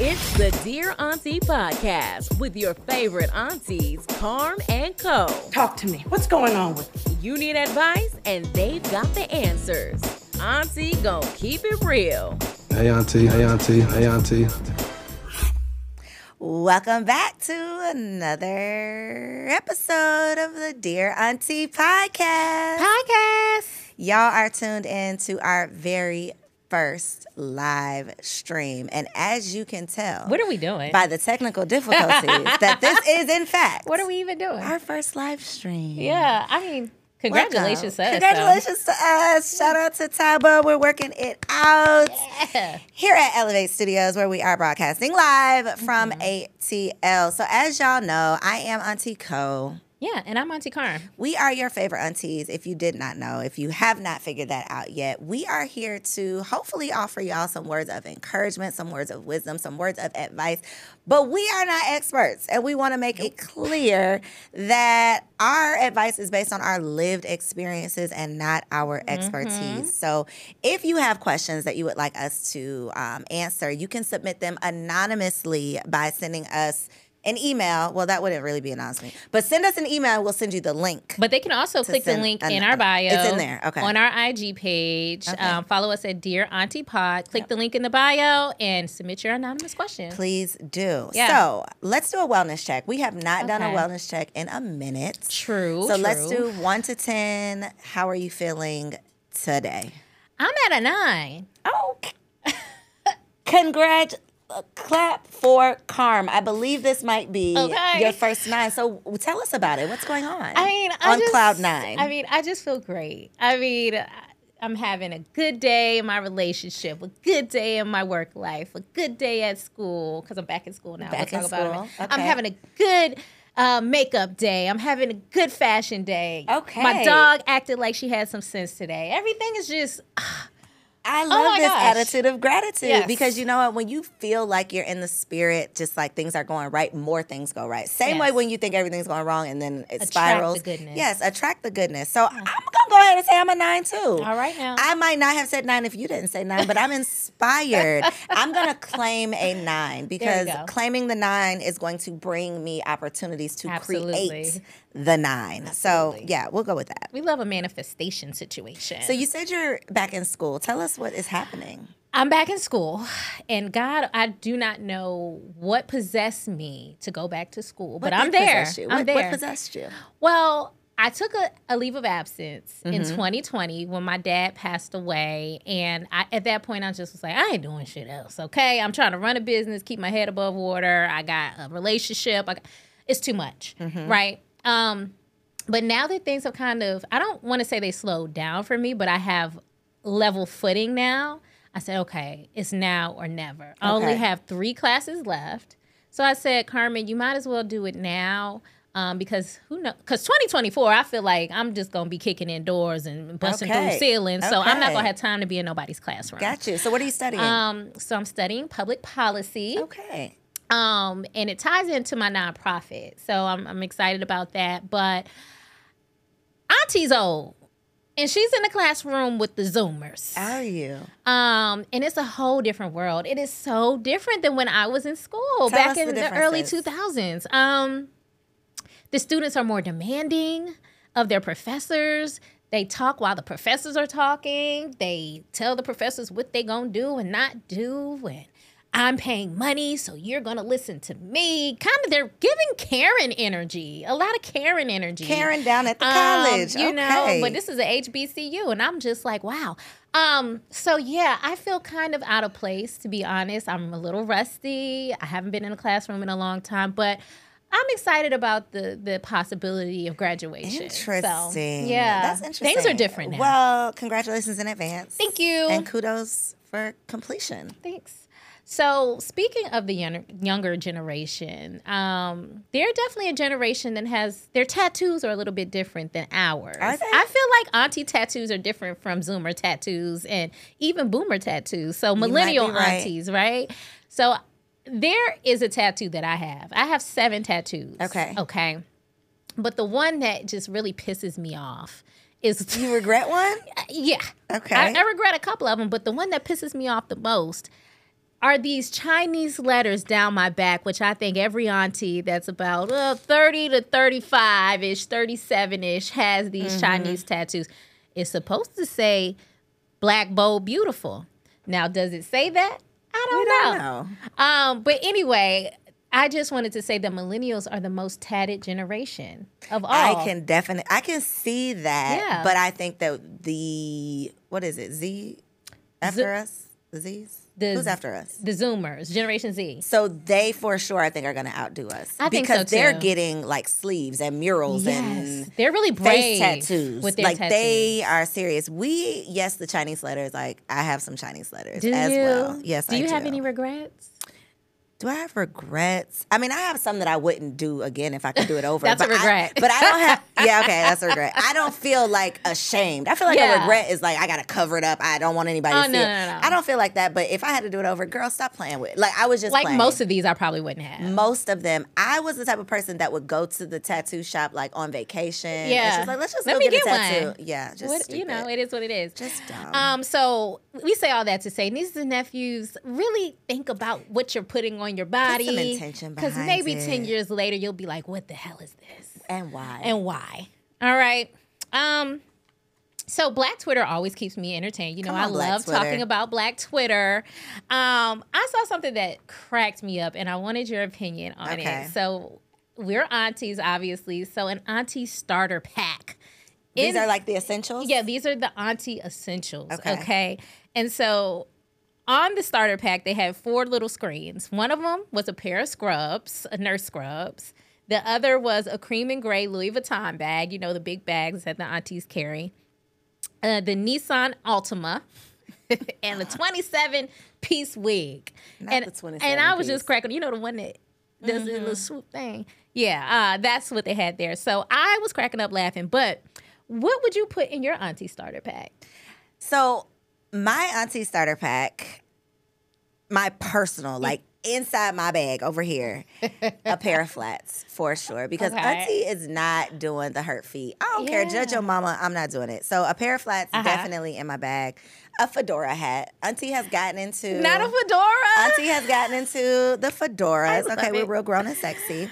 It's the Dear Auntie podcast with your favorite aunties, Carm and Koe. Talk to me. What's going on with you? need advice, and they've got the answers. Auntie gonna keep it real. Hey, Auntie. Hey, Auntie. Hey, Auntie. Welcome back to another episode of the Dear Auntie podcast. Podcast. Y'all are tuned in to our very first live stream. And as you can tell, what are we doing? By the technical difficulties, that this is, in fact, what are we even doing? Our first live stream. Yeah, I mean, Congratulations to us. Congratulations though. to us. Shout out to Taba. We're working it out yeah. here at Elevate Studios, where we are broadcasting live from mm-hmm. ATL. So, as y'all know, I am Auntie Koe. Yeah, and I'm Auntie Carm. We are your favorite aunties. If you did not know, if you have not figured that out yet, we are here to hopefully offer y'all some words of encouragement, some words of wisdom, some words of advice. But we are not experts, and we want to make it clear that our advice is based on our lived experiences and not our expertise. Mm-hmm. So, if you have questions that you would like us to um, answer, you can submit them anonymously by sending us an email. Well, that wouldn't really be an announcement, but send us an email. We'll send you the link. But they can also click the link an, in our bio. It's in there. Okay. On our IG page. Okay. Um, follow us at Dear Auntie Pod. Click yep. the link in the bio and submit your anonymous question. Please do. Yeah. So let's do a wellness check. We have not okay. done a wellness check in a minute. True. So true. let's do one to 10. How are you feeling today? I'm at a nine. Oh, congrats clap for Carm. I believe this might be okay. your first nine. So tell us about it. What's going on? I mean, I on just, cloud nine. I mean, I just feel great. I mean. I'm having a good day in my relationship, a good day in my work life, a good day at school because I'm back in school now. Back we'll in school. Okay. I'm having a good uh, makeup day. I'm having a good fashion day. Okay. My dog acted like she had some sense today. Everything is just. Uh, I oh love oh this gosh. attitude of gratitude yes. because you know what? When you feel like you're in the spirit, just like things are going right, more things go right. Same yes. way when you think everything's going wrong and then it attract spirals. The goodness. Yes, attract the goodness. So I'm gonna go ahead and say I'm a nine too. All right now. I might not have said nine if you didn't say nine, but I'm inspired. I'm gonna claim a nine because claiming the nine is going to bring me opportunities to Absolutely. create the nine. Absolutely. So yeah, we'll go with that. We love a manifestation situation. So you said you're back in school. Tell us what is happening. I'm back in school, and God, I do not know what possessed me to go back to school, what but I'm there. I'm what, there. What possessed you? Well, I took a, a leave of absence mm-hmm. in 2020 when my dad passed away. And I, at that point, I just was like, I ain't doing shit else. Okay. I'm trying to run a business, keep my head above water. I got a relationship. Got, it's too much. Mm-hmm. Right. Um, but now that things have kind of, I don't want to say they slowed down for me, but I have level footing now. I said, okay, it's now or never. I only have three classes left. So I said, Carmen, you might as well do it now. Um, because who knows? Because 2024, I feel like I'm just gonna be kicking in doors and busting okay. through ceilings. So okay. I'm not gonna have time to be in nobody's classroom. Got you. So what are you studying? Um, so I'm studying public policy. Okay. Um, and it ties into my nonprofit. So I'm, I'm excited about that. But Auntie's old. And she's in the classroom with the Zoomers. Are you? Um, and it's a whole different world. It is so different than when I was in school Tell back in the, the early 2000s. Um, the students are more demanding of their professors. They talk while the professors are talking. They tell the professors what they're gonna do and not do. And I'm paying money, so you're gonna listen to me. Kind of, they're giving Karen energy, a lot of Karen energy. Karen down at the um, college, you okay. know. But this is a HBCU, and I'm just like, wow. Um, so yeah, I feel kind of out of place to be honest. I'm a little rusty. I haven't been in a classroom in a long time, but I'm excited about the the possibility of graduation. Interesting. So, yeah, that's interesting. Things are different now. Well, congratulations in advance. Thank you, and kudos for completion. Thanks. So, speaking of the young, younger generation, um, they're definitely a generation that has their tattoos are a little bit different than ours. I feel like auntie tattoos are different from Zoomer tattoos and even Boomer tattoos. So, millennial right. aunties, right? So, there is a tattoo that I have. I have seven tattoos. Okay. Okay. But the one that just really pisses me off is. You regret one? yeah. Okay. I, I regret a couple of them, but the one that pisses me off the most are these Chinese letters down my back, which I think every auntie that's about uh, 30 to 35 ish, 37 ish has these Mm-hmm. Chinese tattoos. It's supposed to say black, bold, beautiful. Now, does it say that? I don't, know. don't know. Um, but anyway, I just wanted to say that millennials are the most tatted generation of all. I can definitely, I can see that. Yeah. But I think that the what is it? Z after Z- us? The Z's. The Who's after us? the Zoomers, Generation Z. So they for sure, I think, are going to outdo us I think because so, they're getting like sleeves and murals and they're really brave face tattoos. with their like tattoos. they are serious. We yes, the Chinese letters. Like I have some Chinese letters Do as you? well. Yes, Do I you have any regrets? Do I have regrets? I mean, I have some that I wouldn't do again if I could do it over. That's a but I- regret. but I don't have. Yeah, okay, that's a regret. I don't feel like ashamed. I feel like a regret is like I gotta cover it up. I don't want anybody Oh, to see no, it. no, no. I don't feel like that. But if I had to do it over, girl, stop playing with. It. Like I was just Like playing. most of these, I probably wouldn't have. most of them. I was the type of person that would go to the tattoo shop like on vacation. Yeah. she's like, let's just Let me get, a get tattoo. one. Yeah, just What, you know, it is what it is. just dumb. Um, so we say all that to say nieces and nephews really think about what you're putting on your body. intention Because maybe it. 10 years later you'll be like, what the hell is this? and why? And why? All right. Um, so Black Twitter always keeps me entertained. You know, Come I love Twitter. talking about Black Twitter. Um, I saw something that cracked me up and I wanted your opinion on Okay. it. So we're aunties, obviously. So an auntie starter pack. These In- are like the essentials. yeah, these are the auntie essentials. Okay. Okay. And so on the starter pack, they had four little screens. One of them was a pair of scrubs, a nurse scrubs. The other was a cream and gray Louis Vuitton bag, you know, the big bags that the aunties carry. Uh, the Nissan Altima. and the 27 piece wig. Not and, the 27 and I was piece. just cracking, you know, the one that does the little swoop thing. Yeah, uh, that's what they had there. So I was cracking up laughing. But what would you put in your auntie starter pack? So my auntie starter pack, my personal, like inside my bag over here, a pair of flats for sure. Because Okay. auntie is not doing the hurt feet. I don't care, judge your mama. I'm not doing it. So a pair of flats Uh-huh. definitely in my bag. A fedora hat. Auntie has gotten into Not a fedora. Auntie has gotten into the fedoras. Okay, we're real grown and sexy.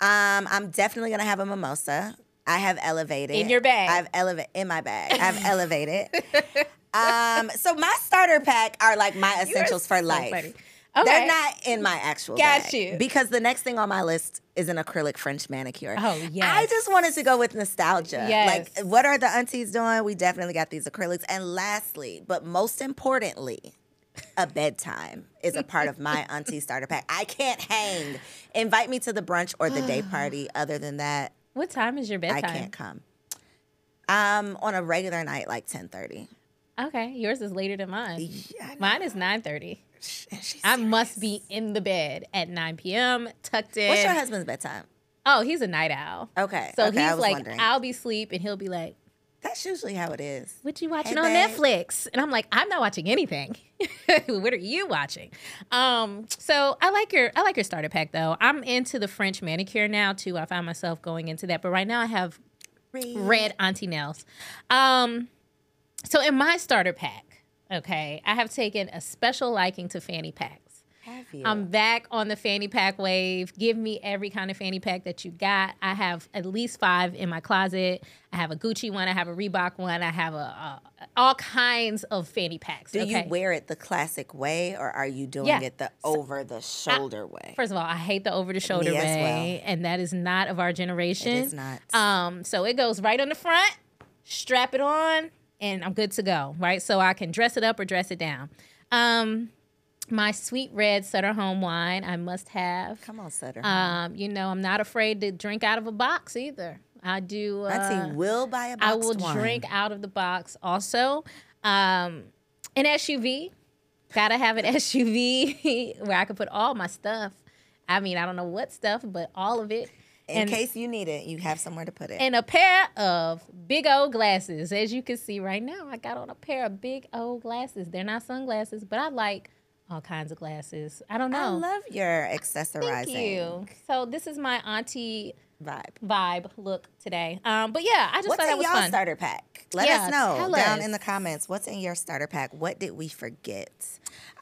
Um, I'm definitely gonna have a mimosa. I have elevated In your bag. I've elevated in my bag. I've elevated. Um, so my starter pack are like my essentials for so life. funny. Okay. They're not in my actual Got bag. you. Because the next thing on my list is an acrylic French manicure. Oh, yeah. I just wanted to go with nostalgia. Yes. Like, what are the aunties doing? We definitely got these acrylics. And lastly, but most importantly, a bedtime is a part of my auntie starter pack. I can't hang. Invite me to the brunch or the day party. Other than that, What time is your bedtime? I can't come. Um, on a regular night, like ten thirty. Okay, yours is later than mine. Mine is 9.30. I must be in the bed at 9 p.m. tucked in. What's your husband's bedtime? Oh, he's a night owl. Okay. So okay, he's was like, wondering. I'll be asleep, and he'll be like, That's usually how it is. "What you watching Hey, on babe. Netflix?" And I'm like, "I'm not watching anything. what are you watching?" Um, so I like your I like your starter pack though. I'm into the French manicure now too. I find myself going into that, but right now I have red auntie nails. Um, so in my starter pack, okay, I have taken a special liking to fanny packs. Have you? I'm back on the fanny pack wave. Give me every kind of fanny pack that you got. I have at least five in my closet. I have a Gucci one. I have a Reebok one. I have a, a all kinds of fanny packs. Do you wear it the classic way, or are you doing Yeah. it the over the shoulder way? First of all, I hate the over the shoulder Me way, and that is not of our generation. It is not. Um, so it goes right on the front, strap it on, and I'm good to go. Right, so I can dress it up or dress it down. Um, my sweet red Sutter Home wine, I must have. Come on, Sutter. Um, you know, I'm not afraid to drink out of a box either. I do. Uh, Auntie will buy a boxed I will wine. drink out of the box also. Um, an SUV. Gotta have an SUV where I can put all my stuff. I mean, I don't know what stuff, but all of it. In and, case you need it, you have somewhere to put it. and a pair of big old glasses. As you can see right now, I got on a pair of big old glasses. They're not sunglasses, but I like all kinds of glasses. I don't know. I love your accessorizing. Thank you. So this is my auntie vibe. vibe look today. Um, but yeah, I just What's thought that in was y'all fun. starter pack? Let Yeah, us know down us. in the comments. What's in your starter pack? What did we forget?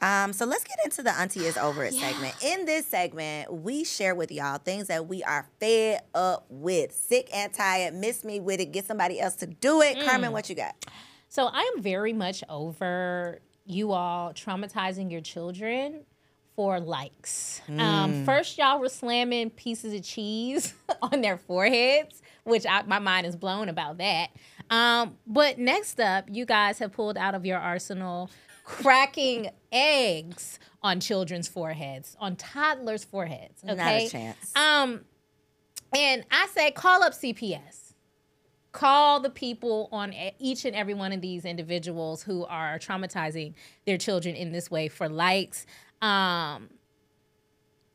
Um, so let's get into the Auntie is Over It segment. In this segment, we share with y'all things that we are fed up with, sick and tired, miss me with it, get somebody else to do it. Mm. Carmen, what you got? So I am very much over you all traumatizing your children for likes. Um, first, y'all were slamming pieces of cheese on their foreheads, which I, my mind is blown about that. Um, but next up, you guys have pulled out of your arsenal cracking eggs on children's foreheads, on toddlers' foreheads. Okay, Not a chance. Um, and I say, call up CPS call the people on each and every one of these individuals who are traumatizing their children in this way for likes. Um,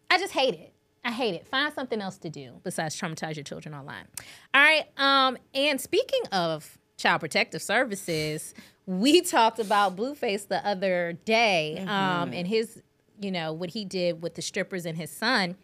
I just hate it. I hate it. Find something else to do besides traumatize your children online. All right. Um, and speaking of child protective services, we talked about Blueface the other day um, and his, you know, what he did with the strippers and his son.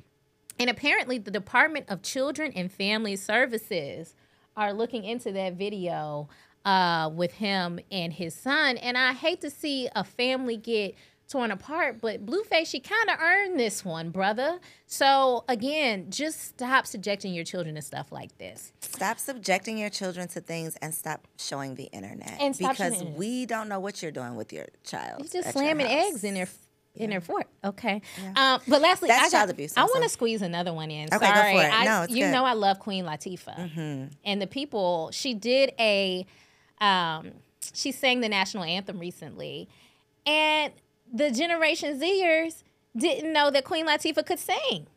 And apparently, the Department of Children and Family Services are looking into that video uh, with him and his son. And I hate to see a family get torn apart, but Blueface, she kind of earned this one, brother. So, again, just stop subjecting your children to stuff like this. Stop subjecting your children to things and stop showing the internet. And because we don't know what you're doing with your child. You're just your slamming eggs in their in their fork. Okay. Um, but lastly, That's I got, child abuse, I want to squeeze another one in. Okay, go Sorry. for it. I, No, it's you good. Mm-hmm. know I love Queen Latifah. And the people, she did a, um, she sang the national anthem recently. And the Generation Zers didn't know that Queen Latifah could sing.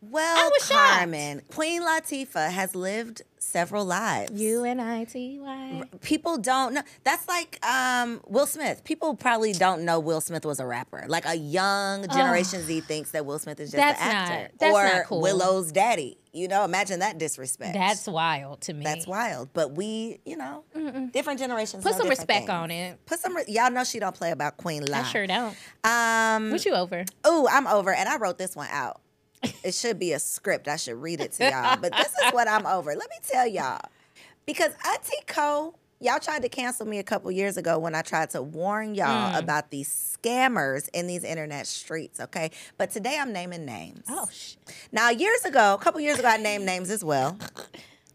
Well, was shocked. Carmen, Queen Latifah has lived several lives. U N I T Y. people don't know. That's like um, Will Smith. People probably don't know Will Smith was a rapper. Like a young Generation Z thinks that Will Smith is just an not- actor that's or not cool. Willow's daddy. You know, imagine that disrespect. That's wild to me. that's wild. But we, you know, different generations. Put some respect things. on it. Put some. Re- y'all know she don't play about Queen La. I sure don't. Um. What you over? Oh, I'm over, and I wrote this one out. It should be a script. I should read it to y'all. But this is what I'm over. Let me tell y'all. Because Auntie Koe, y'all tried to cancel me a couple years ago when I tried to warn y'all Mm. about these scammers in these internet streets, okay? But today I'm naming names. Oh, shit. Now, years ago, a couple years ago, I named names as well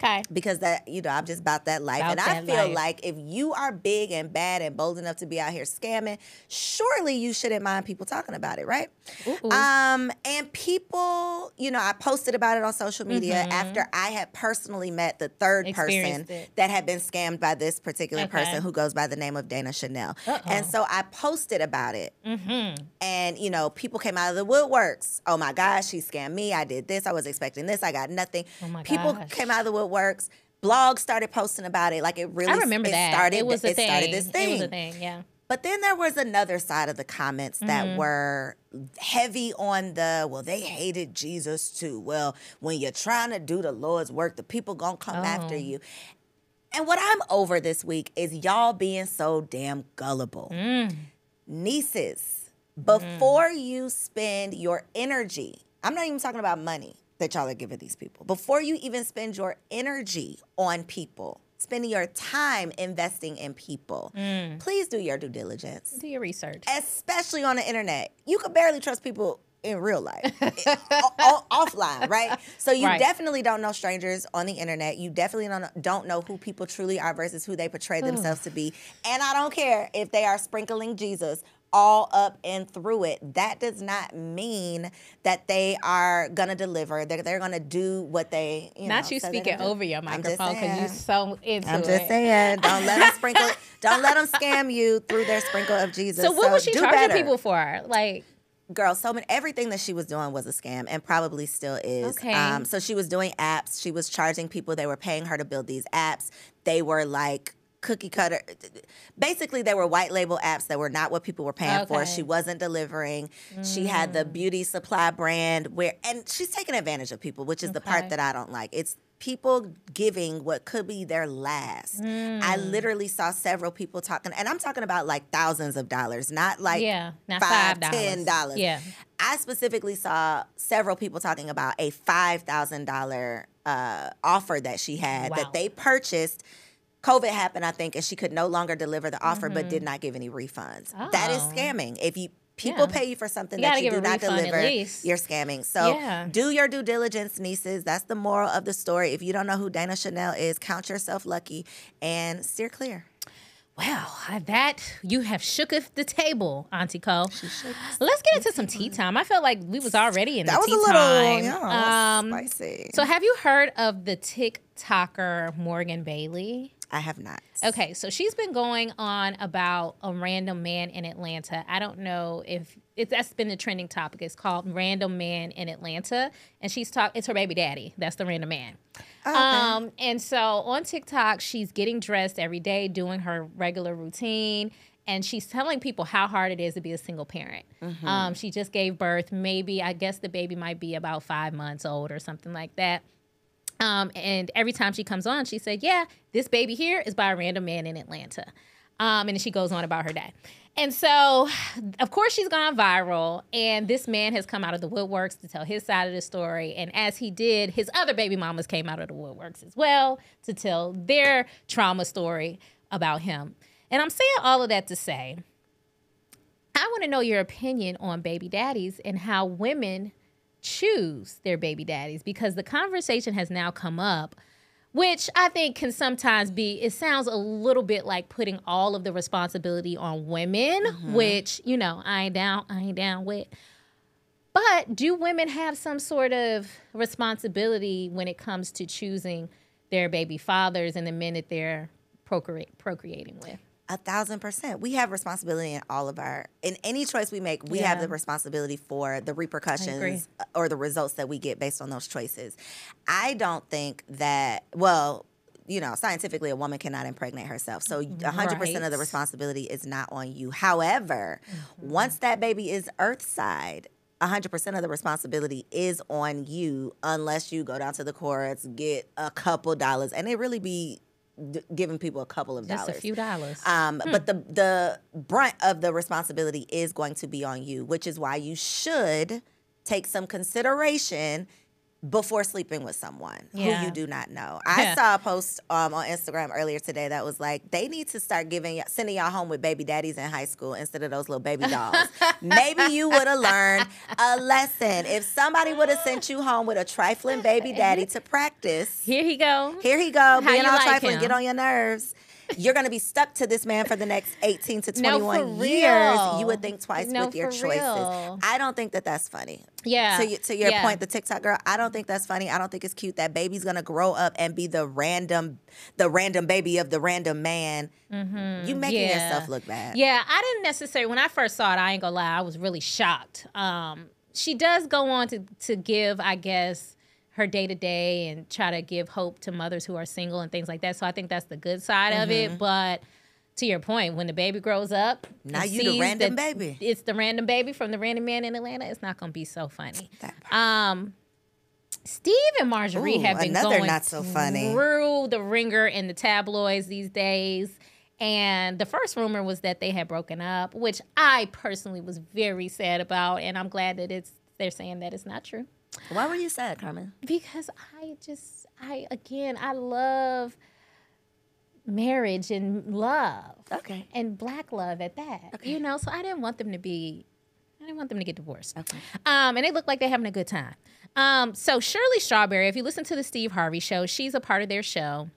Okay. because that you know I'm just about that life, About and I feel life. like if you are big and bad and bold enough to be out here scamming, surely you shouldn't mind people talking about it, right? Ooh. Um, and people, you know, I posted about it on social media Mm-hmm. after I had personally met the third person it. that had been scammed by this particular Okay. person who goes by the name of Dana Chanel, Uh-oh. and so I posted about it. Mm-hmm. And you know, people came out of the woodworks. Oh my gosh, she scammed me. I did this. I was expecting this. I got nothing. Oh people gosh. came out of the woodworks. Blogs started posting about it. Like it really. I remember it that. Started, it was a it thing. started this thing. It was a thing, yeah. But then there was another side of the comments Mm-hmm. that were heavy on the well, they hated Jesus too. Well, when you're trying to do the Lord's work, the people gonna come after Oh. you. And what I'm over this week is y'all being so damn gullible. Mm. Nieces, before you spend your energy, I'm not even talking about money that y'all are giving these people. Before you even spend your energy on people, spending your time investing in people, Mm. please do your due diligence, Do your research. especially on the internet. You could barely trust people in real life, o- o- offline, right? So you Right. definitely don't know strangers on the internet. You definitely don't don't know who people truly are versus who they portray themselves to be. And I don't care if they are sprinkling Jesus all up and through it. That does not mean that they are gonna deliver. They're, they're gonna do what they you Not know, you speaking over your microphone because you're saying. so into I'm it. just saying, don't let them sprinkle. Don't let them scam you through their sprinkle of Jesus. So what was she charging better. people for? Like, girl so many everything that she was doing was a scam and probably still is Okay. um, so she was doing apps she was charging people they were paying her to build these apps they were like cookie cutter basically they were white label apps that were not what people were paying for she wasn't delivering she had the beauty supply brand where and she's taking advantage of people which is the part that i don't like it's people giving what could be their last. I Mm. literally saw several people talking, and I'm talking about like thousands of dollars, not like yeah, not five, five dollars. ten dollars. Yeah, I specifically saw several people talking about a five thousand dollar uh, offer that she had Wow. that they purchased. COVID happened, I think, and she could no longer deliver the offer, but Mm-hmm. did not give any refunds. That is Oh. scamming. If you people Yeah. pay you for something You that you do not deliver, you're scamming. So Yeah. do your due diligence, nieces. That's the moral of the story. If you don't know who Dana Chanel is, count yourself lucky and steer clear. Well, that you have shooketh the table, Auntie Koe. Let's get into some tea time. I felt like we was already in That the was tea a little time. yeah, um, spicy. so have you heard of the TikToker Morgan Bailey? I have not. Okay, so she's been going on about a random man in Atlanta. I don't know if it's that's been the trending topic. It's called Random Man in Atlanta, and she's talk. It's her baby daddy. That's the random man. Um, and so on TikTok, she's getting dressed every day, doing her regular routine, and she's telling people how hard it is to be a single parent. Um, she just gave birth. Maybe I guess the baby might be about five months old or something like that. Um, and every time she comes on, she said, "Yeah, this baby here is by a random man in Atlanta." Um, and she goes on about her day. And so, of course, she's gone viral. And this man has come out of the woodworks to tell his side of the story. And as he did, his other baby mamas came out of the woodworks as well to tell their trauma story about him. And I'm saying all of that to say, I want to know your opinion on baby daddies and how women choose their baby daddies because the conversation has now come up which I think can sometimes be it sounds a little bit like putting all of the responsibility on women, mm-hmm. which, you know, I ain't down, I ain't down with. But do women have some sort of responsibility when it comes to choosing their baby fathers and the men that they're procreate, procreating with? A thousand percent. We have responsibility in all of our in any choice we make. We have the responsibility for the repercussions uh, or the results that we get based on those choices. I don't think that. Well, you know, scientifically, a woman cannot impregnate herself. So, a hundred percent of the responsibility is not on you. However, once that baby is Earthside. 100% of the responsibility is on you unless you go down to the courts, get a couple dollars, and it really be d- giving people a couple of Just dollars. a few dollars. Um, But the the brunt of the responsibility is going to be on you, which is why you should take some consideration before sleeping with someone Yeah. who you do not know. I saw a post um, on Instagram earlier today that was like they need to start giving sending y'all home with baby daddies in high school instead of those little baby dolls. Maybe you would have learned a lesson if somebody would have sent you home with a trifling baby daddy to practice. Here he go. Here he go, being you all like trifling, him? get on your nerves. You're gonna be stuck to this man for the next 18 to No, 21 for years. You would think twice No, with your choices. real. I don't think that that's funny. Yeah. To, to your Yeah. point, the TikTok girl, I don't think that's funny. I don't think it's cute. That baby's gonna grow up and be the random, the random baby of the random man. You making Yeah. yourself look bad. Yeah, I didn't necessarily when I first saw it. I ain't gonna lie, I was really shocked. Um, she does go on to to give, I guess, her day to day and try to give hope to mothers who are single and things like that. So I think that's the good side of Mm-hmm. it. But to your point, when the baby grows up, Now you the random baby. It's the random baby from the random man in Atlanta. It's not gonna be so funny. Um, Steve and Marjorie Ooh, have been going not so funny. through the ringer in the tabloids these days. And the first rumor was that they had broken up, which I personally was very sad about, and I'm glad that it's they're saying that it's not true Why were you sad, Carmen? because I just I again I love marriage and love Okay. and black love at that. Okay. You know, so I didn't want them to be I didn't want them to get divorced. Okay. Um, and they look like they're having a good time. Um, so Shirley Strawberry, if you listen to the Steve Harvey show, she's a part of their show.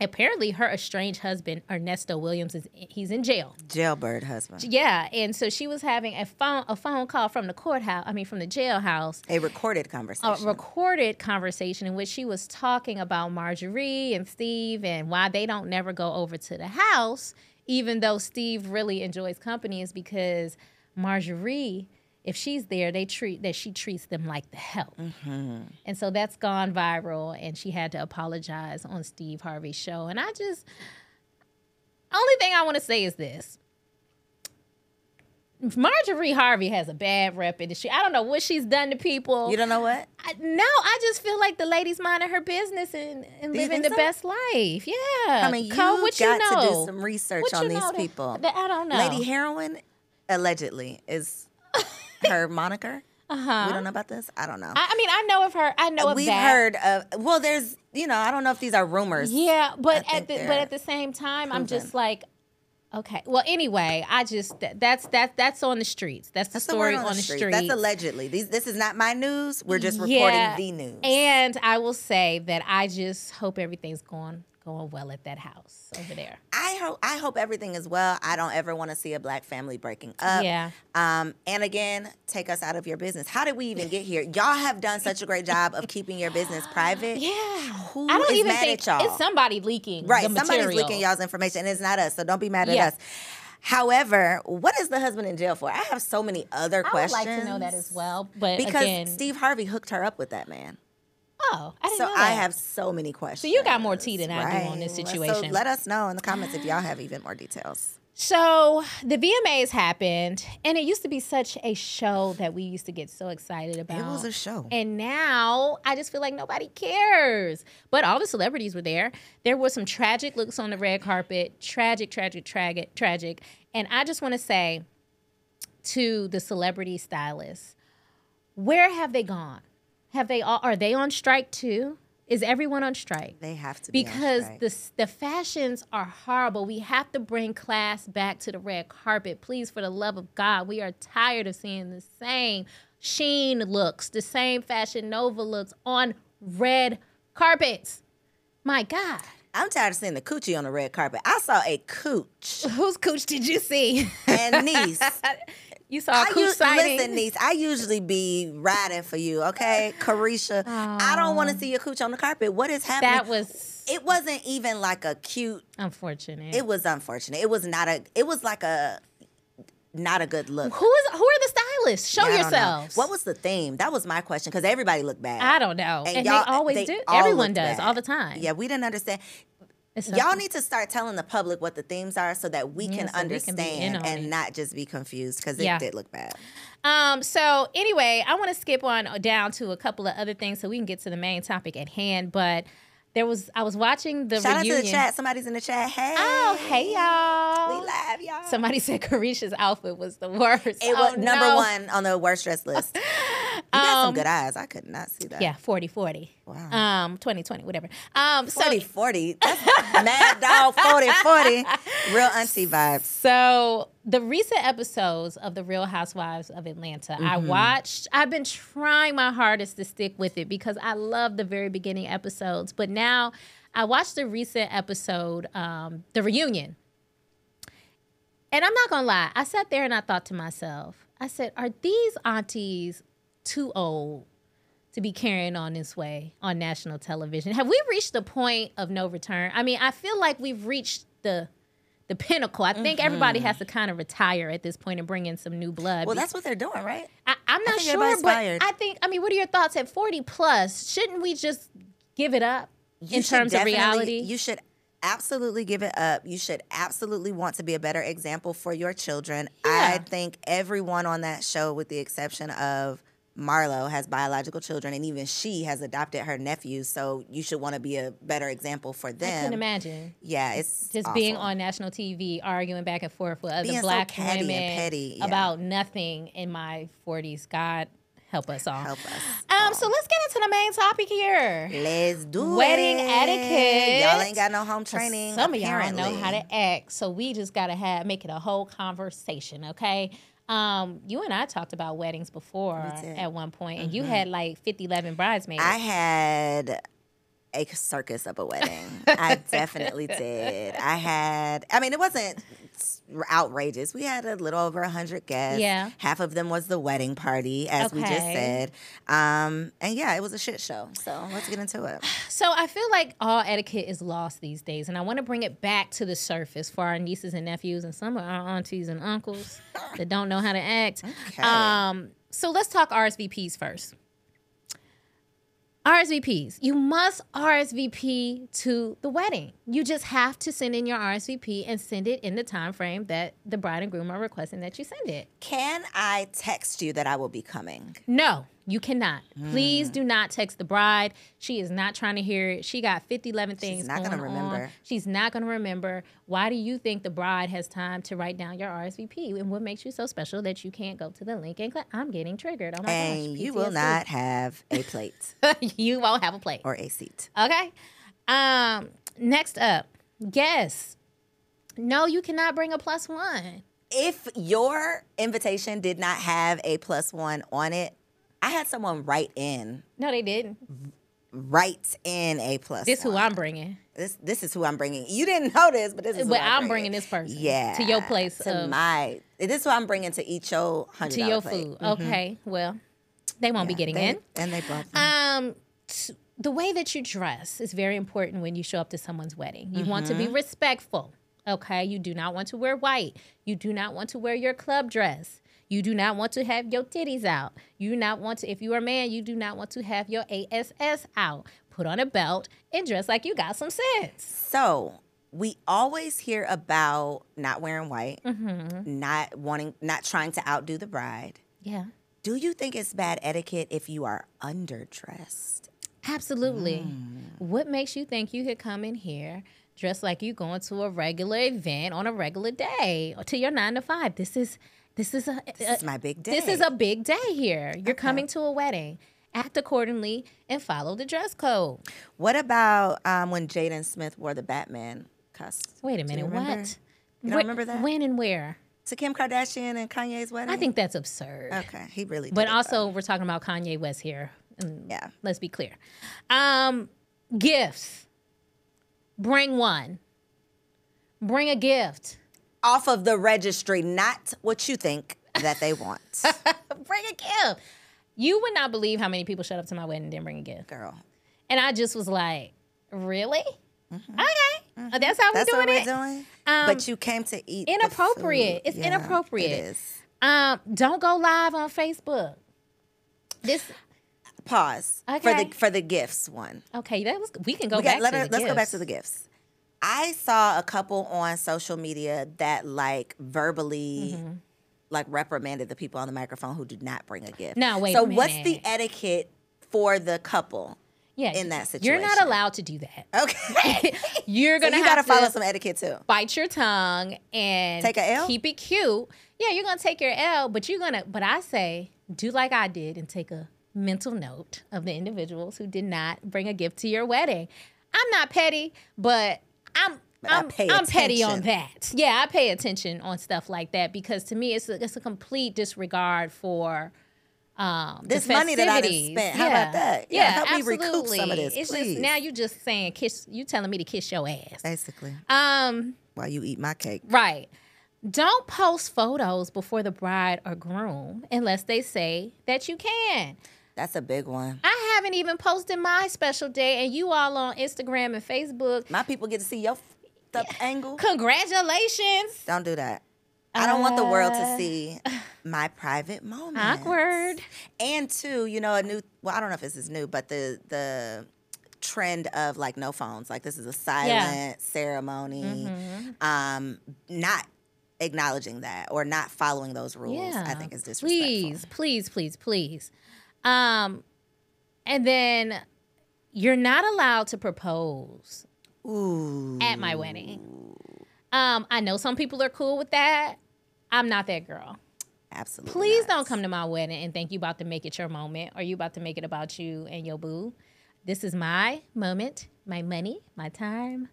Apparently, her estranged husband Ernesto Williams is he's in jail. Jailbird husband. Yeah, and so she was having a phone a phone call from the courthouse. I mean, from the jailhouse, A recorded conversation. a recorded conversation in which she was talking about Marjorie and Steve and why they don't never go over to the house, even though Steve really enjoys company, is because Marjorie, if she's there, they treat that she treats them like the help. Mm-hmm. And so that's gone viral, and she had to apologize on Steve Harvey's show. And I just, only thing I want to say is this Marjorie Harvey has a bad rep in the street. I don't know what she's done to people. You don't know what? I, no, I just feel like the lady's minding her business and, and living the so? best life. Yeah. I mean, you Cole, got what you know? to do some research What on these that- people. that I don't know. Lady Heroin, allegedly, is her moniker. uh-huh. We don't know about this. I don't know. I, I mean, I know of her. I know of We've that. heard of. Well, there's. You know, I don't know if these are rumors. Yeah, but I at the but at the same time, I'm just like, okay. Well, anyway, I just that, that's that that's on the streets. That's the That's the story word on, the street. That's allegedly. These. This is not my news. We're just reporting the news. And I will say that I just hope everything's going going well at that house over there. I hope I hope everything is well. I don't ever want to see a black family breaking up. Yeah. Um, and again, take us out of your business. How did we even get here? Y'all have done such a great job of keeping your business private. Yeah. Who I don't is even mad think at y'all? it's somebody leaking. Right. Somebody's leaking y'all's information, and it's not us. So don't be mad at Yeah. us. However, what is the husband in jail for? I have so many other questions. I would like to know that as well. But Because again, Steve Harvey hooked her up with that man. Oh, I didn't So I have so many questions. So you got more tea than I do on this Right. So situation. let us know in the comments if y'all have even more details. So the VMAs happened, and it used to be such a show that we used to get so excited about. It was a show. And now I just feel like nobody cares. But all the celebrities were there. There were some tragic looks on the red carpet. Tragic, tragic, tragic, tragic. And I just want to say to the celebrity stylists, where have they gone? Have they all are they on strike too? Is everyone on strike? They have to be because the the fashions are horrible. We have to bring class back to the red carpet, please. For the love of God, we are tired of seeing the same Shein looks, the same Fashion Nova looks on red carpets. My God, I'm tired of seeing the coochie on the red carpet. I saw a cooch whose cooch did you see? and niece. you saw a us- sighting. listen, niece. I usually be riding for you, okay, Carisha. I don't want to see your cooch on the carpet. What is happening? that was It wasn't even like a cute. unfortunate. It was unfortunate. It was not a. It was like a. Not a good look. who is who are the stylists? Show know. yourselves. What was the theme? That was my question because everybody looked bad. I don't know, and, y'all- they always they do. Everyone does bad. all the time. Yeah, we didn't understand. Y'all need to start telling the public what the themes are so that we Yeah, can so we can understand and it. not just be confused because it Yeah. did look bad. Um, so anyway, I want to skip on down to a couple of other things so we can get to the main topic at hand. But there was I was watching the Shout reunion. out to the chat. Somebody's in the chat. Hey. Oh, hey y'all. We live, y'all. Somebody said Carisha's outfit was the worst. it Oh, was number no. one on the worst dress list. You got some Um, good eyes. I could not see that. Yeah, 40 40. Wow. Um, 2020, whatever. Um, so 40 40. That's mad dog 40 40. Real auntie vibes. So the recent episodes of the Real Housewives of Atlanta, I Mm-hmm. watched. I've been trying my hardest to stick with it because I love the very beginning episodes. But now I watched the recent episode, um, the reunion. And I'm not gonna lie, I sat there and I thought to myself, I said, are these aunties too old to be carrying on this way on national television? Have we reached the point of no return? I mean, I feel like we've reached the the pinnacle. I think everybody has to kind of retire at this point and bring in some new blood. Mm-hmm. Well, that's what they're doing, right? I, I'm not sure, but. I think. I mean, what are your thoughts at 40 plus? Shouldn't we just give it up You in terms of reality? You should absolutely give it up. You should absolutely want to be a better example for your children. I think everyone on that show, with the exception of Marlo, has biological children, and even she has adopted her nephews. So you should want to be a better example for them. I couldn't imagine Yeah, it's just being on national TV arguing back and forth with other Being so black and women petty, yeah. about nothing in my 40s. God help us all. Help us. Um, so let's get into the main topic here. Let's do Wedding it. etiquette. Y'all ain't got no home training. Some of y'all don't know how to act, so we just gotta have make it a whole conversation, okay? Um, you and I talked about weddings before at one point, and you had like 50, 11 bridesmaids. I had a circus of a wedding. I definitely did. I had, I mean, it wasn't outrageous. We had a little over 100 guests. Yeah. Half of them was the wedding party, as we just said. Um, and yeah, it was a shit show. So let's get into it. So I feel like all etiquette is lost these days, and I want to bring it back to the surface for our nieces and nephews and some of our aunties and uncles that don't know how to act. Okay. Um, so let's talk RSVPs first. RSVPs. You must RSVP to the wedding. You just have to send in your RSVP and send it in the time frame that the bride and groom are requesting that you send it. Can I text you that I will be coming? No, you cannot. Please do not text the bride. She is not trying to hear it. She got 50, 11 things. She's not gonna going on. remember. She's not going to remember. Why do you think the bride has time to write down your RSVP? And what makes you so special that you can't go to the link and click? I'm getting triggered. Oh my and gosh. you will not have a plate you won't have a plate. or a seat. Okay. Um. Next up, guess. No, you cannot bring a plus one. If your invitation did not have a plus one on it, I had someone write in, No, they didn't. write in a plus. This who. I'm bringing. This this is who I'm bringing. You didn't know this, but this is. who But I'm bringing. bringing this person. Yeah. To your place To of my. This is who I'm bringing to eat your hundred to your food. Okay. Well, they won't be getting Mm-hmm. They- in. and they brought. Them. Um, t- the way that you dress is very important when you show up to someone's wedding. You want to Mm-hmm. be respectful. Okay. You do not want to wear white. You do not want to wear your club dress. You do not want to have your titties out. You do not want to, if you are a man, you do not want to have your ASS out. Put on a belt and dress like you got some sense. So we always hear about not wearing white, Mm-hmm. not wanting, not trying to outdo the bride. Yeah. Do you think it's bad etiquette if you are underdressed? Absolutely. Mm. What makes you think you could come in here dressed like you going to a regular event on a regular day or to your nine to five? This is this is a, This is my big day. this is a big day here. You're coming to a wedding. Act accordingly and follow the dress code. What about um, when Jaden Smith wore the Batman costume? Wait a Do you minute, what? You don't Where- remember that? When and where? To Kim Kardashian and Kanye's wedding? I think that's absurd. Okay, he really did. But also, though. we're talking about Kanye West here. Yeah. Let's be clear. Um, gifts. Bring one. Bring a gift. Off of the registry, not what you think that they want. bring a gift. You would not believe how many people showed up to my wedding and didn't bring a gift. Girl, And I just was like, really? Okay. Uh, That's how Mm-hmm. that's we're what doing we're it. doing. Um, but you came to eat. inappropriate. It's Yeah, inappropriate. It is. Um, don't go live on Facebook. This Pause for the for the gifts one. okay, that was we can go We back let to her, let's go back to the gifts. I saw a couple on social media that like verbally Mm-hmm. like reprimanded the people on the microphone who did not bring a gift. Now, wait So what's the etiquette for the couple? yeah, in that situation, You're not allowed to do that. Okay. You're gonna you have gotta to follow some etiquette too. bite your tongue and Take a L? Keep it cute. Yeah, you're gonna take your L, but you're gonna. But I say, do like I did and take a mental note of the individuals who did not bring a gift to your wedding. I'm not petty, but I'm. But I'm, I'm petty on that. Yeah, I pay attention on stuff like that because to me, it's a, it's a complete disregard for um, This money that I spent. How about that? Yeah, Yeah, help me recoup absolutely. some of this, It's please. just now you're just saying kiss. You telling me to kiss your ass. Basically, Um. while you eat my cake. Right. Don't post photos before the bride or groom unless they say that you can. That's a big one. I haven't even posted my special day, and you all on Instagram and Facebook. My people get to see your up angle. Congratulations. Don't do that. I don't want the world to Uh, see my private moment. Awkward. And two, you know, a new. Well, I don't know if this is new, but the the trend of like no phones. Like this is a silent ceremony. Mm-hmm. Um, not acknowledging that or not following those rules. Yeah. I think is disrespectful. Please, please, please, please. Um, and then you're not allowed to propose Ooh. at my wedding. Um, I know some people are cool with that. I'm not that girl. Absolutely. Please not. don't come to my wedding and think you about to make it your moment or you about to make it about you and your boo. This is my moment, my money, my time,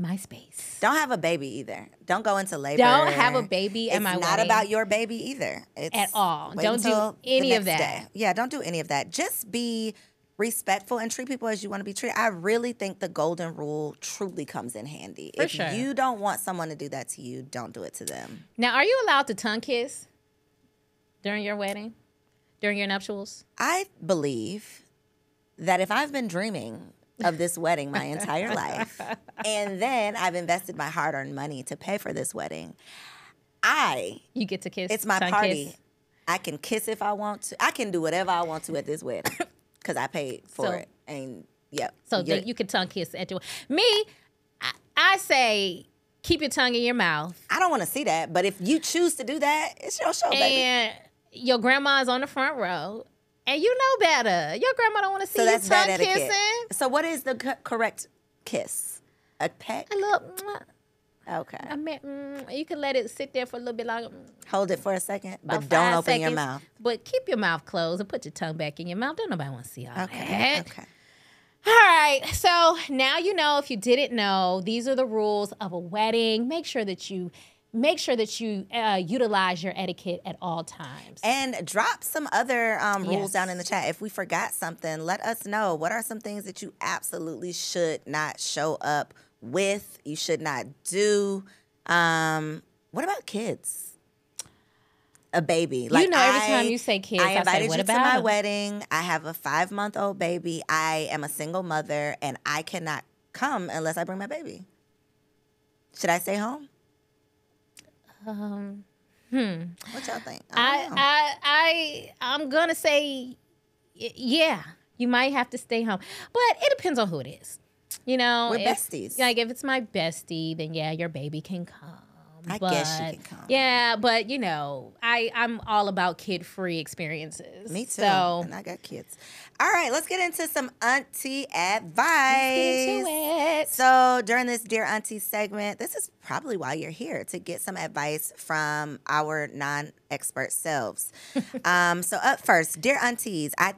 my space. Don't have a baby either. Don't go into labor. Don't have a baby it's not wedding. about your baby either. It's At all. Don't do any of that. day. Yeah, don't do any of that. Just be respectful and treat people as you want to be treated. I really think the golden rule truly comes in handy. For if sure. you don't want someone to do that to you, don't do it to them. Now, are you allowed to tongue kiss during your wedding? During your nuptials? I believe that if I've been dreaming of this wedding my entire life, and then I've invested my hard-earned money to pay for this wedding, I You get to kiss. It's my party. kiss? I can kiss if I want to. I can do whatever I want to at this wedding because I paid for So- it And yep. So that you can tongue kiss at your me. I, I say keep your tongue in your mouth, I don't want to see that, but if you choose to do that, it's your show, baby. and your grandma's on the front row, and you know better. Your grandma don't want to see So you tongue kissing. So what is the co- correct kiss? A peck? A little. Okay. I mean, mm, you can let it sit there for a little bit longer. Hold it for a second, but don't open your mouth. But keep your mouth closed and put your tongue back in your mouth. Don't nobody want to see all Okay. that. Okay. All right. So now you know if you didn't know, these are the rules of a wedding. Make sure that you make sure that you uh, utilize your etiquette at all times. And drop some other um, rules Yes. down in the chat. If we forgot something, let us know. What are some things that you absolutely should not show up with? You should not do. Um, what about kids? A baby. Like know, every I- time you say kids, I I say, invited "What you to about my 'em?" wedding. I have a five month old baby. I am a single mother, and I cannot come unless I bring my baby. Should I stay home? Um, hmm. What y'all think? I, don't. I, I, I'm gonna say, yeah, you might have to stay home, but it depends on who it is. You know, We're if- besties. Like if it's my bestie, then yeah, your baby can come. I guess you but- can come. Yeah, but you know, I I'm all about kid free experiences. Me too. So and I got kids. All right, let's get into some auntie advice. get into it. So during this Dear Auntie segment, this is probably why you're here to get some advice from our non-expert selves. um, so up first, Dear Aunties, I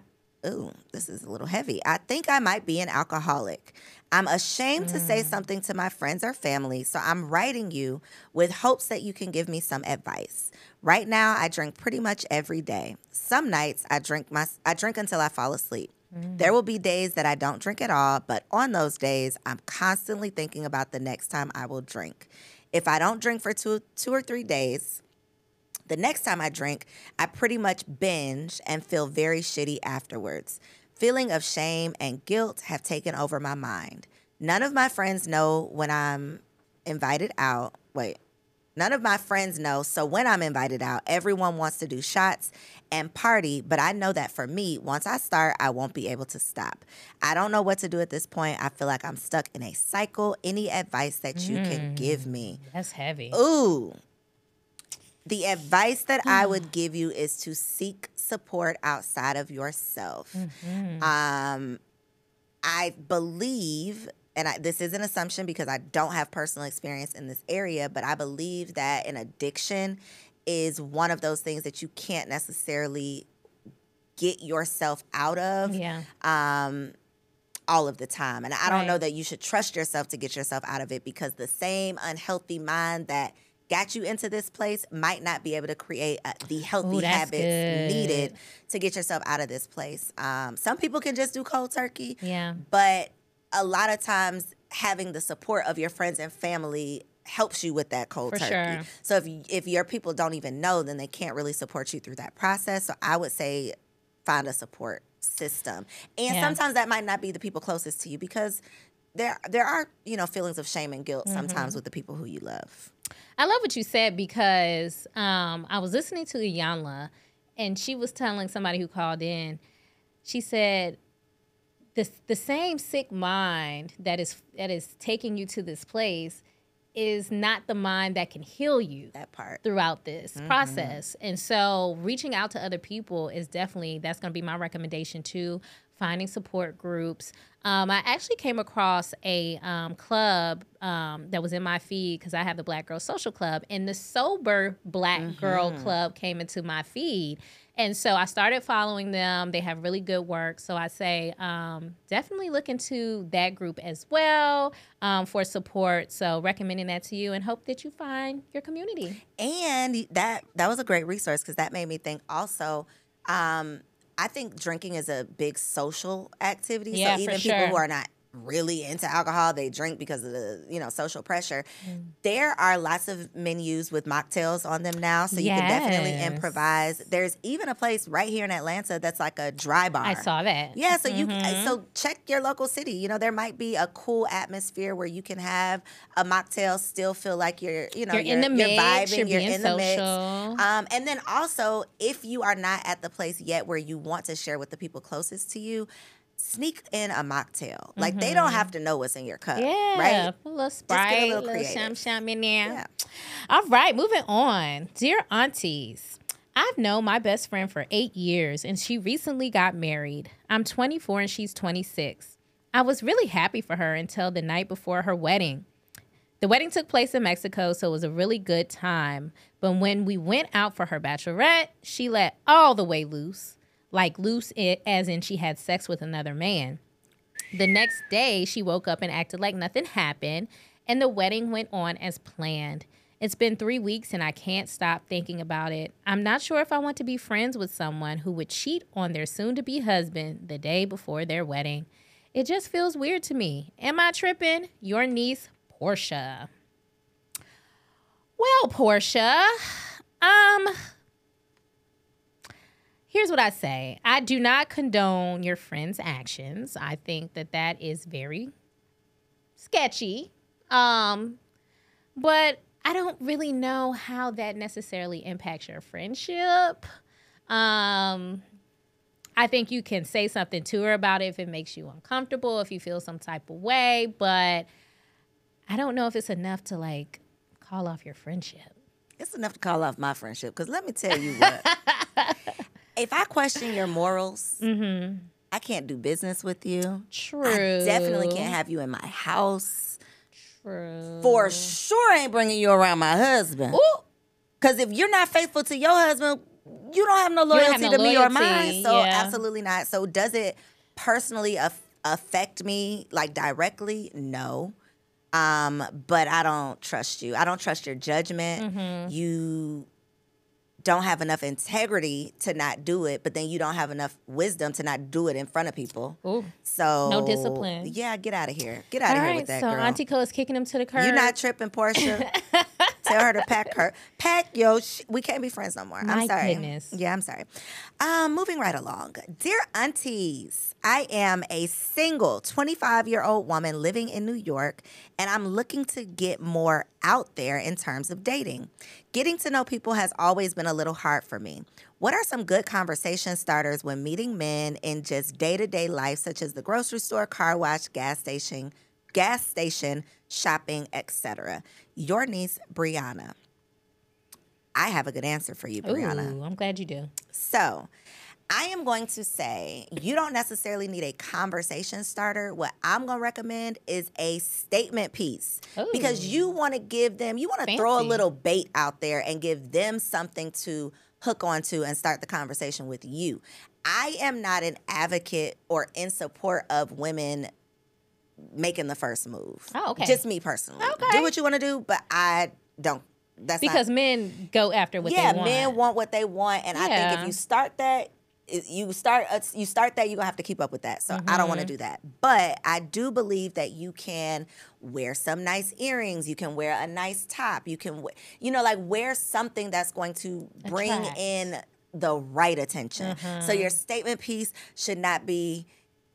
ooh, this is a little heavy. I think I might be an alcoholic. I'm ashamed to say something to my friends or family, so I'm writing you with hopes that you can give me some advice. Right now, I drink pretty much every day. Some nights I drink my I drink until I fall asleep. Mm. There will be days that I don't drink at all, but on those days, I'm constantly thinking about the next time I will drink. If I don't drink for two, two or three days, the next time I drink, I pretty much binge and feel very shitty afterwards. Feeling of shame and guilt have taken over my mind. None of my friends know when I'm invited out. Wait, None of my friends know. So when I'm invited out, everyone wants to do shots and party. But I know that for me, once I start, I won't be able to stop. I don't know what to do at this point. I feel like I'm stuck in a cycle. Any advice that you can mm. give me? That's heavy. Ooh. The advice that I would mm. give you is to seek support outside of yourself. Mm-hmm. Um, I believe, and I, this is an assumption because I don't have personal experience in this area, but I believe that an addiction is one of those things that you can't necessarily get yourself out of Yeah. um, all of the time. And I don't Right. know that you should trust yourself to get yourself out of it because the same unhealthy mind that got you into this place might not be able to create uh, the healthy Ooh, habits good. needed to get yourself out of this place. Um, some people can just do cold turkey, Yeah. but a lot of times having the support of your friends and family helps you with that cold For turkey. sure. So if if your people don't even know, then they can't really support you through that process. So I would say find a support system. And Yeah. sometimes that might not be the people closest to you because there there are, you know, feelings of shame and guilt Mm-hmm. sometimes with the people who you love. I love what you said because um, I was listening to Iyanla, and she was telling somebody who called in. She said, "the the same sick mind that is that is taking you to this place is not the mind that can heal you." That part. throughout this mm-hmm. process. And so reaching out to other people is definitely that's going to be my recommendation too. Finding support groups. Um, I actually came across a um, club um, that was in my feed because I have the Black Girl Social Club, and the Sober Black Girl Club came into my feed. And so I started following them. They have really good work. So I say um, definitely look into that group as well um, for support. So recommending that to you and hope that you find your community. And that that was a great resource because that made me think also um, I think drinking is a big social activity. Yeah, so for even people sure. who are not really into alcohol, they drink because of the, you know, social pressure. Mm. There are lots of menus with mocktails on them now. So you can definitely improvise. There's even a place right here in Atlanta that's like a dry bar. I saw that. Yeah, so you Mm-hmm. so check your local city. You know, there might be a cool atmosphere where you can have a mocktail, still feel like you're, you know, You're in the you're mix, vibing, you're you're, in the mix. social. Um, and then also, if you are not at the place yet where you want to share with the people closest to you, sneak in a mocktail. Like they don't have to know what's in your cup, Mm-hmm. Yeah, right? a little Sprite, a little little, sham sham in there. Yeah. All right, moving on. Dear aunties, I've known my best friend for eight years and she recently got married. I'm 24 and she's 26. I was really happy for her until the night before her wedding. The wedding took place in Mexico, so it was a really good time. But when we went out for her bachelorette, she let all the way loose. Like loose it as in she had sex with another man. The next day, she woke up and acted like nothing happened, and the wedding went on as planned. It's been three weeks and I can't stop thinking about it. I'm not sure if I want to be friends with someone who would cheat on their soon to be husband the day before their wedding. It just feels weird to me. Am I tripping? Your niece, Portia. Well, Portia, um, here's what I say. I do not condone your friend's actions. I think that that is very sketchy. Um, but I don't really know how that necessarily impacts your friendship. Um, I think you can say something to her about it if it makes you uncomfortable, if you feel some type of way, but I don't know if it's enough to like call off your friendship. It's enough to call off my friendship. Because let me tell you what, if I question your morals, I can't do business with you. True. I definitely can't have you in my house. True. For sure, ain't bringing you around my husband. Because if you're not faithful to your husband, you don't have no loyalty have no to me or loyalty, mine. So yeah. absolutely not. So does it personally aff- affect me like directly? No. Um, but I don't trust you. I don't trust your judgment. Mm-hmm. You don't have enough integrity to not do it, but then you don't have enough wisdom to not do it in front of people. Ooh. So No discipline. Yeah, get out of here. Get out All of here right, with that so girl. Auntie Koe is kicking him to the curb. You're not tripping, Portia. Tell her to pack her. Pack yo. Sh- we can't be friends no more. My I'm sorry. goodness. Yeah, I'm sorry. Um, moving right along. Dear aunties, I am a single 25 year old woman living in New York, and I'm looking to get more out there in terms of dating. Getting to know people has always been a little hard for me. What are some good conversation starters when meeting men in just day to day life, such as the grocery store, car wash, gas station, gas station, shopping, etc.? Your niece, Brianna. I have a good answer for you, Brianna. Ooh, I'm glad you do. So, I am going to say you don't necessarily need a conversation starter. What I'm going to recommend is a statement piece because oh. you want to give them, you want to throw a little bait out there and give them something to hook onto and start the conversation with you. I am not an advocate or in support of women making the first move. Oh, okay. Just me personally. Okay. Do what you want to do, but I don't. That's not Because men go after what yeah, they want. men want what they want, and I think if you start that, you start uh, you start that, you're gonna have to keep up with that. So I don't want Mm-hmm. to do that. But I do believe that you can wear some nice earrings. You can wear a nice top. You can, you know, like wear something that's going to bring Attract. in the right attention. Mm-hmm. So your statement piece should not be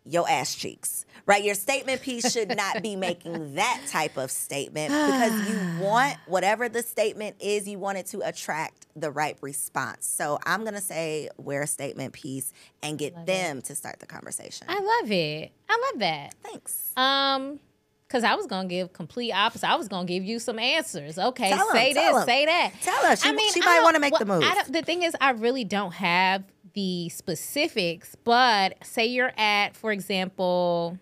your ass cheeks, right? Your statement piece should not be making that type of statement because you want whatever the statement is, you want it to attract the right response. So I'm gonna say wear a statement piece and get them to start the conversation. I love it. I love that. Thanks. Um, because I was gonna give complete opposite. I was gonna give you some answers. Okay, Tell say this, say that. Tell her. She- she I might don't- wanna make the move. I don't- the thing is, I really don't have the specifics. But say you're at, for example,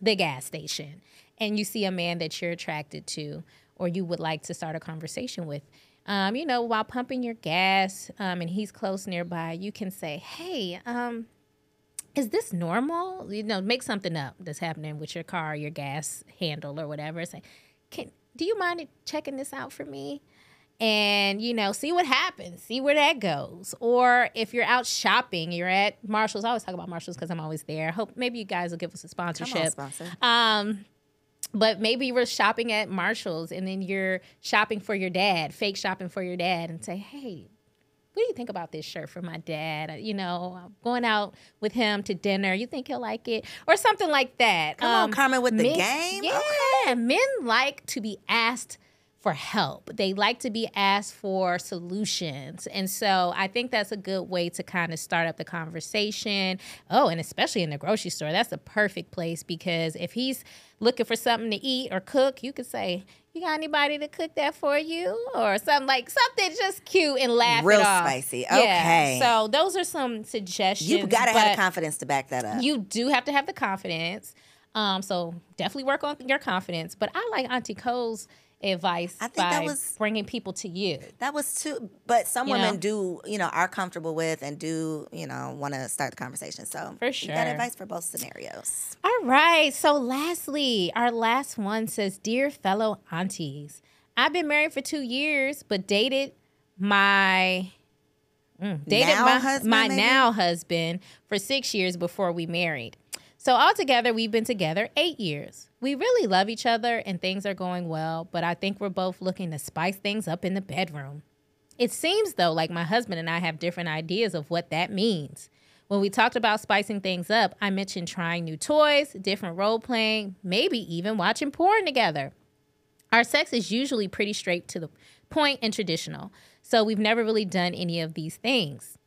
the gas station, and you see a man that you're attracted to, or you would like to start a conversation with. Um, you know, while pumping your gas, um, and he's close nearby, you can say, "Hey, um, is this normal? You know, make something up that's happening with your car, your gas handle, or whatever. Say, can do you mind checking this out for me? And you know, see what happens, see where that goes. Or if you're out shopping, you're at Marshalls. I always talk about Marshalls because I'm always there. Hope maybe you guys will give us a sponsorship. on, sponsor. Um, but maybe you were shopping at Marshalls and then you're shopping for your dad, fake shopping for your dad, and say, hey, what do you think about this shirt for my dad? You know, I'm going out with him to dinner. You think he'll like it? Or something like that. Um, Come on, Carmen, with the game. Yeah, men like to be asked for help. They like to be asked for solutions. And so I think that's a good way to kind of start up the conversation. Oh, and especially in the grocery store, that's a perfect place because if he's looking for something to eat or cook, you could say, you got anybody to cook that for you or something like something just cute and laugh Real it off. spicy. Yeah. Okay. So those are some suggestions. You gotta have the confidence to back that up. you do have to have the confidence. Um, so definitely work on your confidence. But I like Auntie Koe's advice I think that was- bringing people to you. That was too, but some You women know? do, you know, are comfortable with and do, you know, want to start the conversation. So For you got advice for both scenarios. All right. So lastly, our last one says, "Dear fellow aunties, I've been married for two years, but dated my." mm, dated Now my husband, my now husband for six years before we married. So altogether, we've been together eight years. We really love each other and things are going well, but I think we're both looking to spice things up in the bedroom. It seems, though, like my husband and I have different ideas of what that means. When we talked about spicing things up, I mentioned trying new toys, different role playing, maybe even watching porn together. Our sex is usually pretty straight to the point and traditional, so we've never really done any of these things.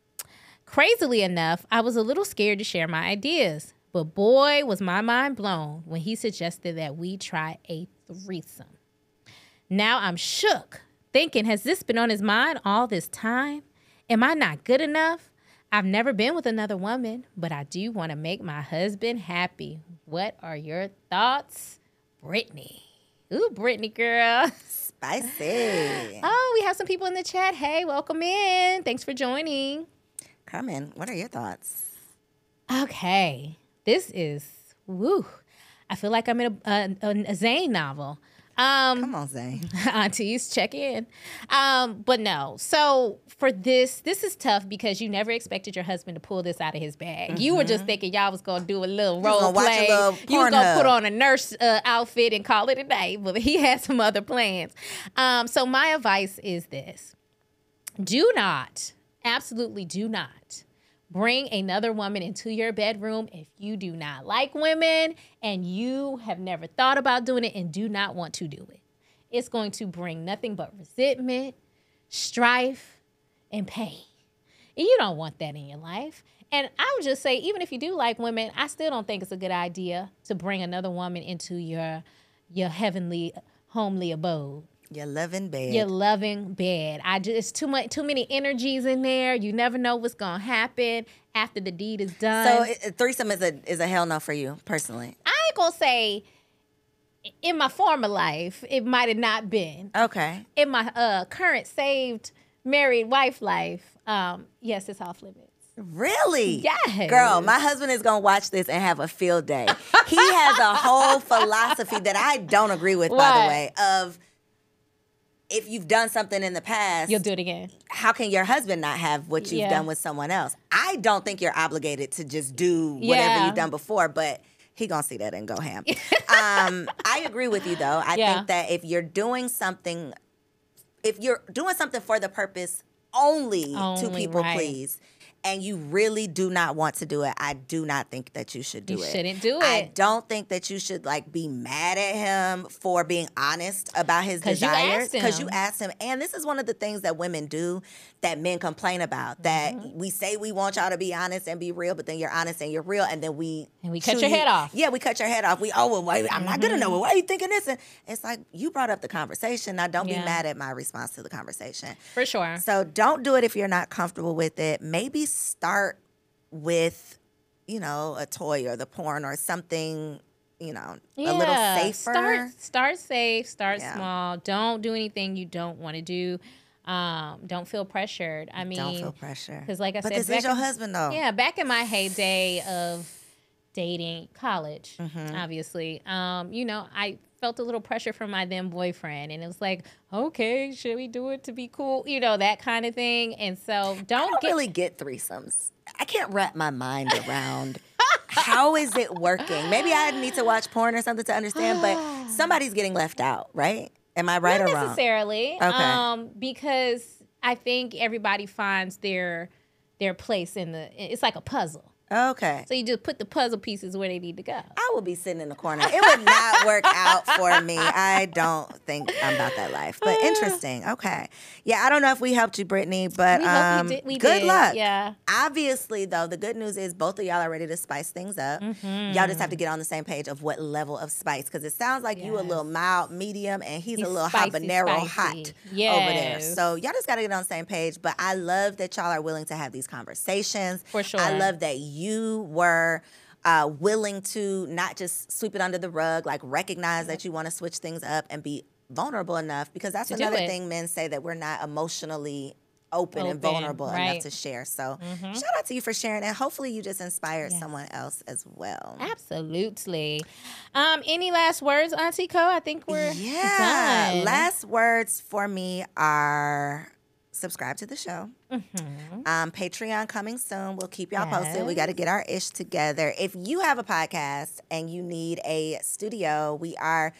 Crazily enough, I was a little scared to share my ideas, but boy, was my mind blown when he suggested that we try a threesome. Now I'm shook, thinking, has this been on his mind all this time? Am I not good enough? I've never been with another woman, but I do want to make my husband happy. What are your thoughts, Brittany? Ooh, Brittany girl. Spicy. Oh, we have some people in the chat. Hey, welcome in. Thanks for joining. Carmen, what are your thoughts? Okay, this is woo. I feel like I'm in a, a, a Zane novel. Um, Come on, Zane. aunties check in um but no. So for this this is tough because you never expected your husband to pull this out of his bag. You were just thinking y'all was gonna do a little role gonna watch a play you was gonna put on a nurse uh, outfit and call it a day but he had some other plans. Um so my advice is this. Do not absolutely do not bring another woman into your bedroom if you do not like women and you have never thought about doing it and do not want to do it. It's going to bring nothing but resentment, strife, and pain. And you don't want that in your life. And I would just say, even if you do like women, I still don't think it's a good idea to bring another woman into your your heavenly, homely abode Your loving bed. your loving bed. I just it's too much too many energies in there. You never know what's gonna happen after the deed is done. so it, threesome is a is a hell no for you personally. I ain't gonna say in my former life it might have not been. Okay. In my uh current saved married wife life, um, yes, it's off limits. Really? Yes. Girl, my husband is gonna watch this and have a field day. he has a whole philosophy that I don't agree with, by the way, of if you've done something in the past, You'll do it again. how can your husband not have what you've Yeah. done with someone else? I don't think you're obligated to just do whatever Yeah. you've done before, but he gonna see that and go ham. um, I agree with you though. I Yeah. think that if you're doing something, if you're doing something for the purpose only, to people right. please, and you really do not want to do it, I do not think that you should do You it. shouldn't do it. I don't think that you should like be mad at him for being honest about his you desires because you him. asked him. And this is one of the things that women do that men complain about. That Mm-hmm. we say we want y'all to be honest and be real, but then you're honest and you're real, and then we And we cut your you- head off. Mm-hmm. Yeah, we cut your head off. We oh well, wait, I'm not good enough. Well, why are you thinking this? And it's like you brought up the conversation. Now don't Yeah. be mad at my response to the conversation. For sure. So don't do it if you're not comfortable with it. Maybe start with, you know, a toy or the porn or something, you know, a little Yeah, safer. Start start safe, start Yeah. small. Don't do anything you don't want to do. Um, don't feel pressured. I mean, don't feel pressure. Because, like I but said, this is your in- husband, though. Yeah, back in my heyday of dating, college, Mm-hmm. obviously, um, you know, I felt a little pressure from my then boyfriend, and it was like, okay, should we do it to be cool? You know, that kind of thing. And so, don't, don't get really get threesomes. I can't wrap my mind around how is it working. Maybe I need to watch porn or something to understand, but somebody's getting left out, right? Am I right not or wrong? necessarily, Okay. um, because I think everybody finds their their place in the. It's like a puzzle. Okay. So you just put the puzzle pieces where they need to go. I will be sitting in the corner. It would not work out for me. I don't think I'm about that life. But interesting. Okay. Yeah, I don't know if we helped you, Brittany, but We um, did- we good did, luck. yeah. Obviously, though, the good news is both of y'all are ready to spice things up. Mm-hmm. Y'all just have to get on the same page of what level of spice, because it sounds like you a little mild, medium, and he's, He's a little spicy, habanero spicy. hot over there. So y'all just got to get on the same page. But I love that y'all are willing to have these conversations. For sure. I love that you were uh, willing to not just sweep it under the rug, like recognize that you want to switch things up and be vulnerable enough. Because that's another thing men say that we're not emotionally open, and Open, vulnerable enough right. to share. So shout out to you for sharing, and hopefully you just inspired someone else as well. Absolutely. Um, any last words, Auntie Koe? I think we're Yeah. done. Last words for me are subscribe to the show. Mm-hmm. Um, Patreon coming soon. We'll keep y'all posted. We got to get our ish together. If you have a podcast and you need a studio, we are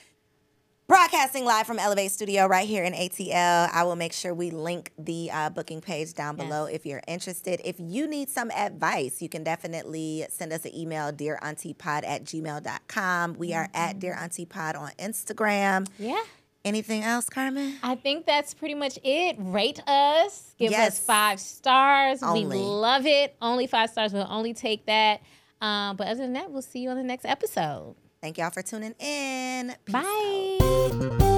broadcasting live from Elevate Studio right here in ATL. I will make sure we link the uh, booking page down below if you're interested. If you need some advice, you can definitely send us an email, dearauntypod at gmail.com. We are at Dear Auntie Pod on Instagram. yeah. Anything else, Carmen? I think that's pretty much it. Rate us. Give Yes. us five stars. Only. We love it. Only five stars. We'll only take that. Um, but other than that, we'll see you on the next episode. Thank y'all for tuning in. Peace Bye.